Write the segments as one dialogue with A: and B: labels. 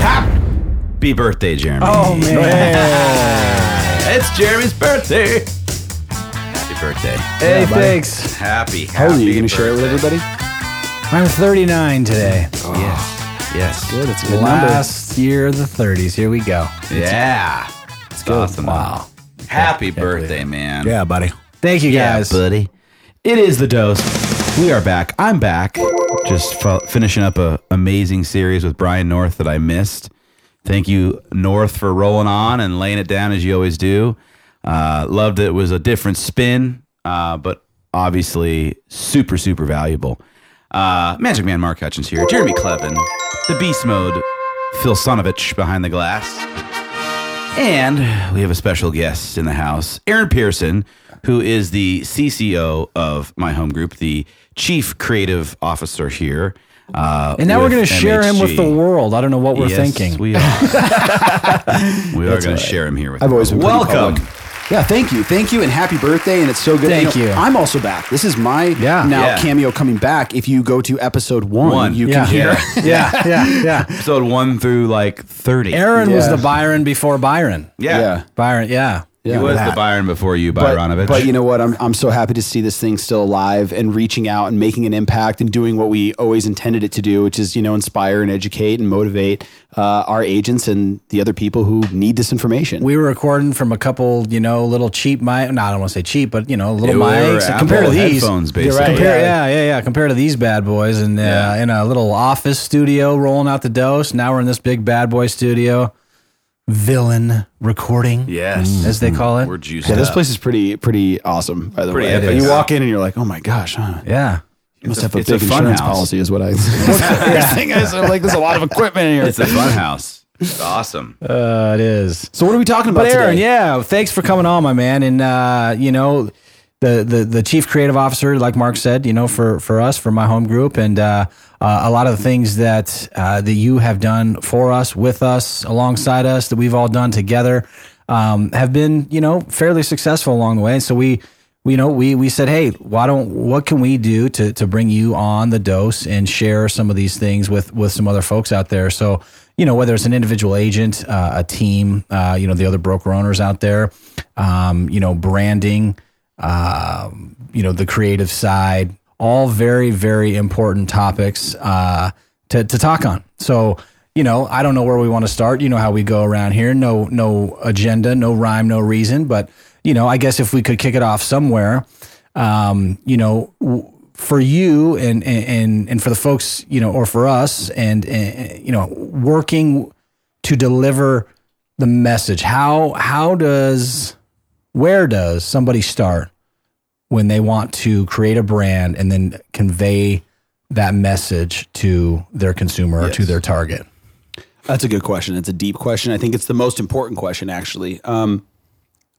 A: Happy birthday, Jeremy.
B: Oh man.
A: It's Jeremy's birthday. Happy birthday.
B: Hey,
C: Yeah, buddy.
B: thanks.
A: Happy,
C: How old are you
A: happy
C: going to share it with
A: birthday.
C: everybody?
B: I'm 39 today.
A: Oh, yes. Yes.
C: Good. It's a good number.
B: Last year of the 30s. Here we go.
A: Yeah. It's
C: good.
A: awesome.
B: Wow.
A: Happy birthday, man.
B: Yeah, buddy. Thank you guys.
A: Yeah,
B: guys.
A: buddy. It is the dose. We are back. I'm back. Just f- finishing up a amazing series with Brian North that I missed. Thank you, North, for rolling on and laying it down as you always do. Uh, loved it. It was a different spin, uh, but obviously super, super valuable. Uh, Magic Man Mark Hutchins here. Jeremy Clevin, the Beast Mode, Phil Sonovich behind the glass. And we have a special guest in the house, Aaron Pearson, who is the CCO of my home group, the Chief Creative Officer here. Uh,
B: and now we're going to share him with the world. I don't know what we're
A: Yes,
B: tking.
A: We are. we are going to share him here with.
C: I've always been
A: world.
C: pretty
A: welcome.
C: Public. Yeah, thank you, thank you, and happy birthday! And it's so good.
B: Thank you.
C: I'm also back. This is my
B: Yeah.
C: now
A: Yeah.
C: cameo coming back. If you go to episode one,
A: One.
C: you
B: yeah.
C: can hear.
B: yeah, yeah, yeah.
A: Episode one through like thirty.
B: Aaron was the Byron before Byron.
A: yeah.
C: Yeah.
B: Byron, yeah.
A: He was
B: That.
A: the Byron before you,
C: But,
A: Byronovich.
C: but you know what? I'm, I'm so happy to see this thing still alive and reaching out and making an impact and doing what we always intended it to do, which is, you know, inspire and educate and motivate uh, our agents and the other people who need this information.
B: We were recording from a couple, you know, little cheap mic. No, I don't want to say cheap, but you know, little
A: They
B: mics.
A: Apple
B: Compared to these,
A: headphones, basically.
B: Compare,
C: Yeah.
B: yeah, yeah, yeah. Compared to these bad boys, and uh,
A: Yeah.
B: in a little office studio, rolling out the dose. Now we're in this big bad boy studio, villain recording,
A: yes,
B: as they call it.
A: we're juiced
C: yeah, this
A: up.
C: place is pretty pretty awesome, by the
A: Pretty
C: way.
A: epic.
C: You walk in and you're like, oh my gosh, huh?
B: yeah.
C: You must
A: a-
C: have a
A: it's a
C: big
A: fun
C: insurance
A: house.
C: policy, is what I. yeah. thing is, I'm like, there's a lot of equipment in here.
A: It's a fun house. It's awesome.
B: Uh, it is.
C: so what are we talking about
B: But Aaron,
C: today?
B: yeah, thanks for coming on, my man. And uh, you know, the, the the chief creative officer, like Mark said, you know, for for us, for my home group, and uh, uh, a lot of the things that uh, that you have done for us, with us, alongside us, that we've all done together, um, have been, you know, fairly successful along the way. And so we. You know, we we said, hey, why don't what can we do to to bring you on the dose and share some of these things with with some other folks out there? So, you know, whether it's an individual agent, uh, a team, uh, you know, the other broker owners out there, um, you know, branding, um, you know, the creative side, all very, very important topics uh, to, to talk on. So, you know, I don't know where we want to start. You know how we go around here. No, no agenda, no rhyme, no reason. But you know, I guess if we could kick it off somewhere, um, you know, w- for you and and and for the folks, you know, or for us, and, and you know, working to deliver the message. How how does where does somebody start when they want to create a brand and then convey that message to their consumer or to their target?
C: That's a good question. It's a deep question. I think it's the most important question, actually. Um,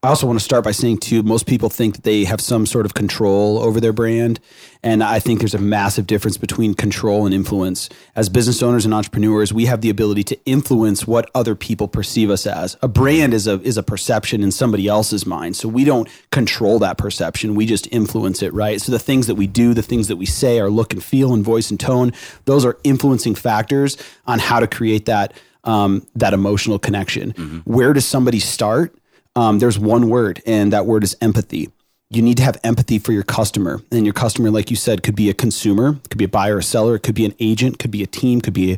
C: I also want to start by saying, too, most people think that they have some sort of control over their brand. And I think there's a massive difference between control and influence. As business owners and entrepreneurs, we have the ability to influence what other people perceive us as. A brand is a, is a perception in somebody else's mind. So we don't control that perception. We just influence it, right? So the things that we do, the things that we say, our look and feel and voice and tone, those are influencing factors on how to create that, um, that emotional connection. Where does somebody start? Um, there's one word, and that word is empathy. You need to have empathy for your customer. And your customer, like you said, could be a consumer, could be a buyer or seller, it could be an agent, could be a team, could be a,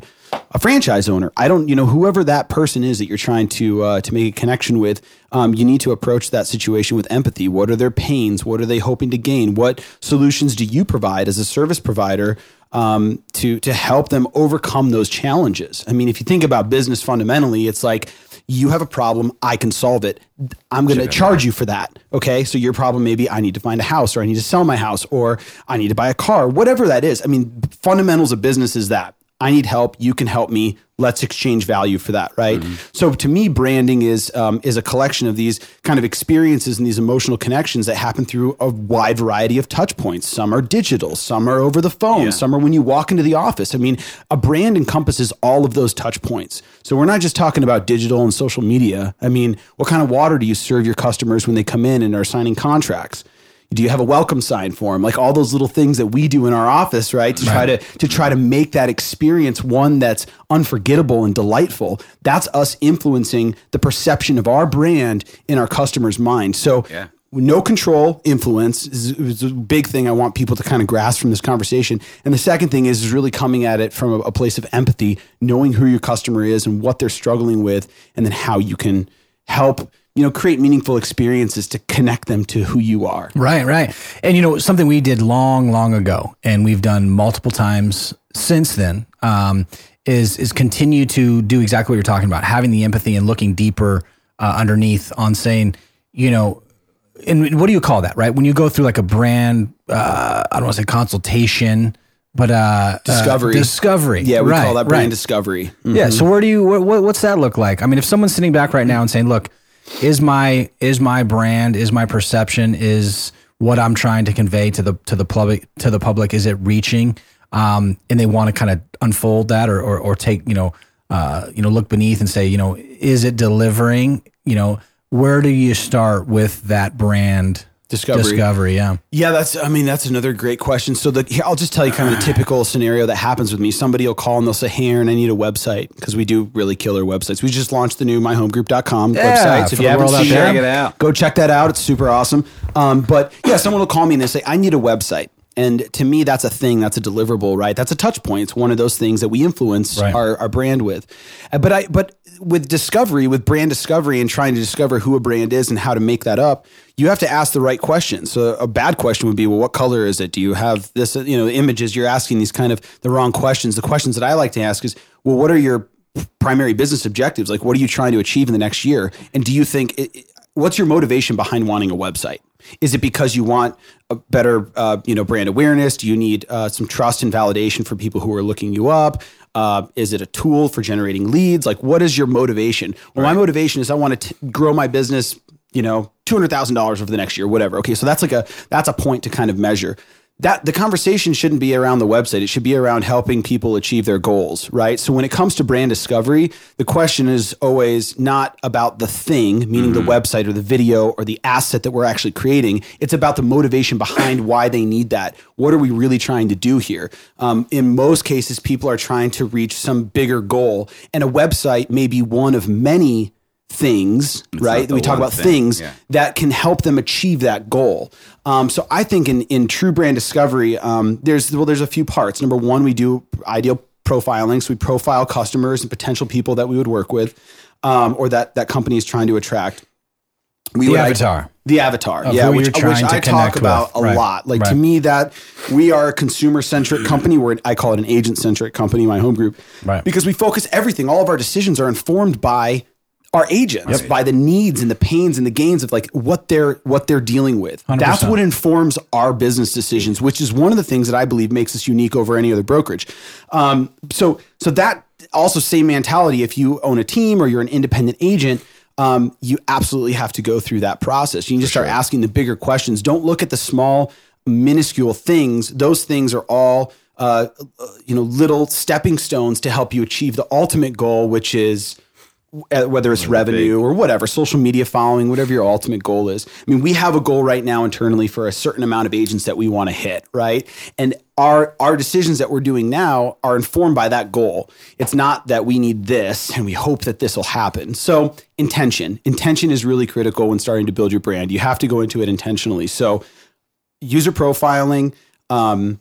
C: a franchise owner. I don't, you know, whoever that person is that you're trying to uh, to make a connection with, um, you need to approach that situation with empathy. What are their pains? What are they hoping to gain? What solutions do you provide as a service provider um, to to help them overcome those challenges? I mean, if you think about business fundamentally, it's like you have a problem, I can solve it. I'm going to charge you for that. Okay. So your problem maybe I need to find a house or I need to sell my house or I need to buy a car, whatever that is. I mean, fundamentals of business is that I need help. You can help me. Let's exchange value for that, right? So to me, branding is um, is a collection of these kind of experiences and these emotional connections that happen through a wide variety of touch points. Some are digital, some are over the phone, some are when you walk into the office. I mean, a brand encompasses all of those touch points. So we're not just talking about digital and social media. I mean, what kind of water do you serve your customers when they come in and are signing contracts? Do you have a welcome sign for them? Like all those little things that we do in our office, right? To try to to try to make that experience one that's unforgettable and delightful. That's us influencing the perception of our brand in our customers' mind. So
A: Yeah.
C: no control influence is, is a big thing i want people to kind of grasp from this conversation and the second thing is, is really coming at it from a, a place of empathy knowing who your customer is and what they're struggling with and then how you can help you know create meaningful experiences to connect them to who you are
B: Right, right. And you know, something we did long, long ago, and we've done multiple times since then, um, is is continue to do exactly what you're talking about, having the empathy and looking deeper uh, underneath on saying, you know, and what do you call that, right? When you go through like a brand, uh, I don't want to say consultation, but uh,
C: Discovery.
B: uh, discovery.
C: yeah we
B: right,
C: call that brand
B: right.
C: discovery
B: Yeah. So where do you what, what what's that look like? I mean, if someone's sitting back right now and saying, "Look, is my is my brand, is my perception, is what I'm trying to convey to the to the public to the public, is it reaching?" Um, and they want to kind of unfold that or, or or take you know uh, you know look beneath and say, you know, is it delivering? You know, where do you start with that brand
C: Discovery.
B: Discovery, yeah.
C: Yeah, that's. I mean, that's another great question. So, the, here, I'll just tell you kind of the typical scenario that happens with me. Somebody will call and they'll say, "Hey, Aaron, I need a website because we do really killer websites. We just launched the new myhomegroup.com
B: Yeah,
C: website. So if you haven't
B: world
C: seen it,
B: Check
A: it out.
C: Go check that out. It's super awesome. Um, but yeah, someone will call me and they say, "I need a website." And to me, that's a thing. That's a deliverable, right? That's a touch point. It's one of those things that we influence
B: Right.
C: our, our brand with. Uh, But I, but with discovery, with brand discovery, and trying to discover who a brand is and how to make that up, you have to ask the right questions. So a bad question would be, well, what color is it? Do you have this? You know, images. You're asking these kind of the wrong questions. The questions that I like to ask is, well, what are your primary business objectives? Like, what are you trying to achieve in the next year? And do you think it, it- what's your motivation behind wanting a website? Is it because you want a better, uh, you know, brand awareness? Do you need uh, some trust and validation for people who are looking you up? Uh, is it a tool for generating leads? Like, what is your motivation? Well, my motivation is I want to grow my business, you know, two hundred thousand dollars over the next year, whatever. Okay, so that's like a that's a point to kind of measure that the conversation shouldn't be around the website. It should be around helping people achieve their goals, right? So when it comes to brand discovery, the question is always not about the thing, meaning the website or the video or the asset that we're actually creating. It's about the motivation behind why they need that. What are we really trying to do here? Um, in most cases, people are trying to reach some bigger goal, and a website may be one of many things, right?
A: the
C: We talk about
A: thing,
C: things
A: yeah.
C: that can help them achieve that goal. Um, so I think in in true brand discovery, um, there's well, there's a few parts. Number one, we do ideal profiling, so we profile customers and potential people that we would work with, um, or that that company is trying to attract. We
B: The
C: would-
B: avatar.
C: the avatar, yeah, which, which I talk about
B: with.
C: a
B: Right.
C: lot. Like to me, that we are a consumer centric company. Where I call it an agent centric company, my home group,
B: Right.
C: because we focus everything. All of our decisions are informed by our agents, by the needs and the pains and the gains of like what they're what they're dealing with. That's
B: 100%.
C: what informs our business decisions, which is one of the things that I believe makes us unique over any other brokerage. Um, so so that also same mentality. If you own a team or you're an independent agent, um, you absolutely have to go through that process. You need to start asking the bigger questions. Don't look at the small, minuscule things. Those things are all uh, uh, you know little stepping stones to help you achieve the ultimate goal, which is whether it's revenue or whatever, social media following, whatever your ultimate goal is. I mean, we have a goal right now internally for a certain amount of agents that we want to hit, right? And our our decisions that we're doing now are informed by that goal. It's not that we need this and we hope that this will happen. So, intention. Intention is really critical when starting to build your brand. You have to go into it intentionally. So, user profiling, um,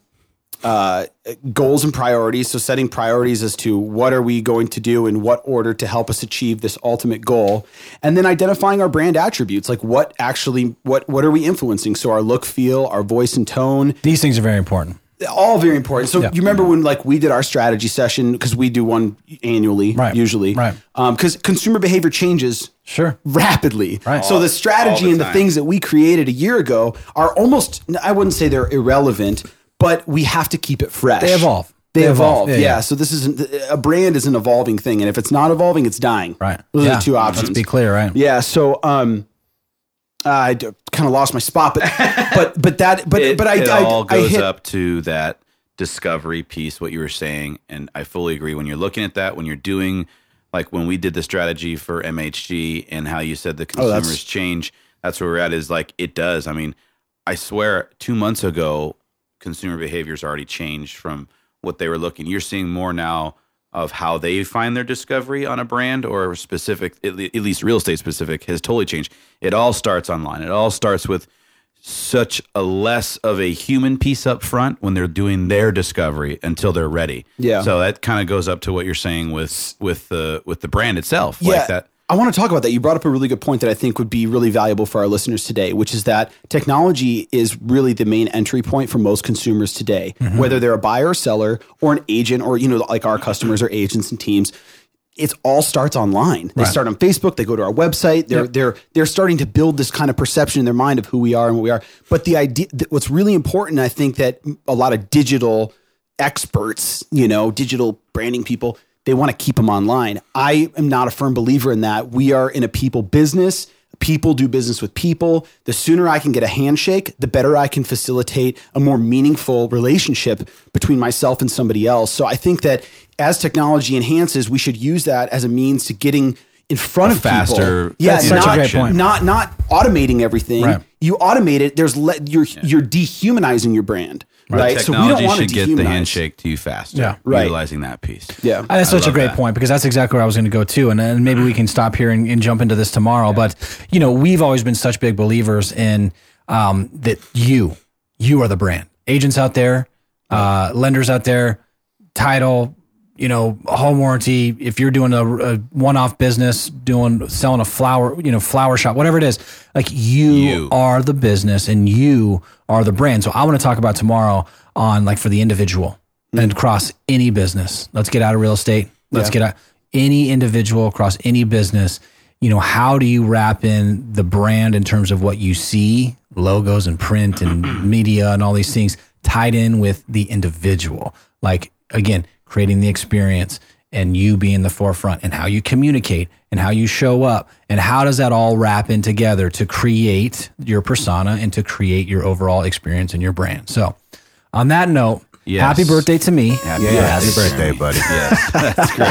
C: uh, goals and priorities. So setting priorities as to what are we going to do in what order to help us achieve this ultimate goal, and then identifying our brand attributes, like what actually what what are we influencing? So our look, feel, our voice and tone,
B: These things are very important.
C: all very important. So you remember when like we did our strategy session because we do one annually,
B: Right.
C: usually,
B: Right.
C: Because consumer behavior changes
B: Sure.
C: rapidly.
B: Right.
C: So the strategy
A: the
C: and the things that we created a year ago are almost I wouldn't say they're irrelevant, but we have to keep it fresh.
B: They evolve.
C: They,
B: They
C: evolve.
B: evolve. Yeah,
C: Yeah,
B: yeah.
C: So this isn't a brand is an evolving thing, and if it's not evolving, it's dying.
B: Right.
C: Those are the two options.
B: Let's be clear, right?
C: Yeah. So um, I kind of lost my spot, but but but that but
A: it,
C: but I
A: it
C: I,
A: all
C: I
A: goes
C: hit,
A: up to that discovery piece what you were saying and i fully agree when you're looking at that when you're doing like when we did the strategy for mhg and how you said the
C: Oh, that's-
A: consumers change that's where we're at is like it does i mean I swear, two months ago, consumer behavior's already changed from what they were looking. You're seeing more now of how they find their discovery on a brand or specific, at least real estate specific, has totally changed. It all starts online. It all starts with such a less of a human piece up front when they're doing their discovery until they're ready.
C: Yeah.
A: So that kind of goes up to what you're saying with with the with the brand itself.
C: Yeah.
A: Like that.
C: I want to talk about that. You brought up a really good point that I think would be really valuable for our listeners today, which is that technology is really the main entry point for most consumers today, mm-hmm. whether they're a buyer or seller or an agent or, you know, like our customers or agents and teams. It all starts online. They start on Facebook. They go to our website. They're they're they're starting to build this kind of perception in their mind of who we are and what we are. But the idea, what's really important, I think, that a lot of digital experts, you know, digital branding people, they want to keep them online. I am not a firm believer in that. We are in a people business. People do business with people. The sooner I can get a handshake, the better I can facilitate a more meaningful relationship between myself and somebody else. So I think that as technology enhances, we should use that as a means to getting in front of
A: faster
C: people. Yeah,
B: a
C: not,
B: great point.
C: not not automating everything.
B: Right.
C: You automate it. There's le- you're you're dehumanizing your brand, right? So we don't
A: Technology
C: want to
A: should get the handshake to you faster.
B: Yeah.
C: Right.
A: Utilizing that piece.
C: Yeah.
B: Uh, That's
A: I
B: such a great
A: that.
B: point because that's exactly where I was going to go too, and, and maybe we can stop here and, and jump into this tomorrow. But you know, we've always been such big believers in um, that you, you are the brand. Agents out there, uh, lenders out there, title, you know, home warranty. If you're doing a, a one-off business, doing selling a flower, you know, flower shop, whatever it is, like you,
A: You.
B: are the business and you are the brand. So I want to talk about tomorrow on like for the individual mm. and across any business. Let's get out of real estate. Let's
C: Yeah.
B: get out any individual across any business. You know, how do you wrap in the brand in terms of what you see, logos and print and media and all these things tied in with the individual? Like again, creating the experience and you being the forefront and how you communicate and how you show up and how does that all wrap in together to create your persona and to create your overall experience and your brand. So, on that note,
A: Yes.
B: happy birthday to me.
A: Happy
D: Happy birthday, buddy.
A: Yes, that's great.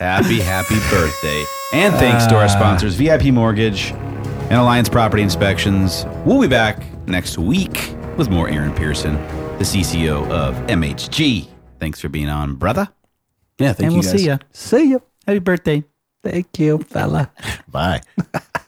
A: happy, happy birthday. And thanks to our uh, sponsors, VIP Mortgage and Alliance Property Inspections. We'll be back next week with more Aaron Pearson, the CCO of MHG. Thanks for being on, brother.
C: Yeah, thank
A: and
C: you
A: we'll
C: guys.
A: see you.
B: See you.
A: Happy birthday.
B: Thank you, fella.
D: Bye.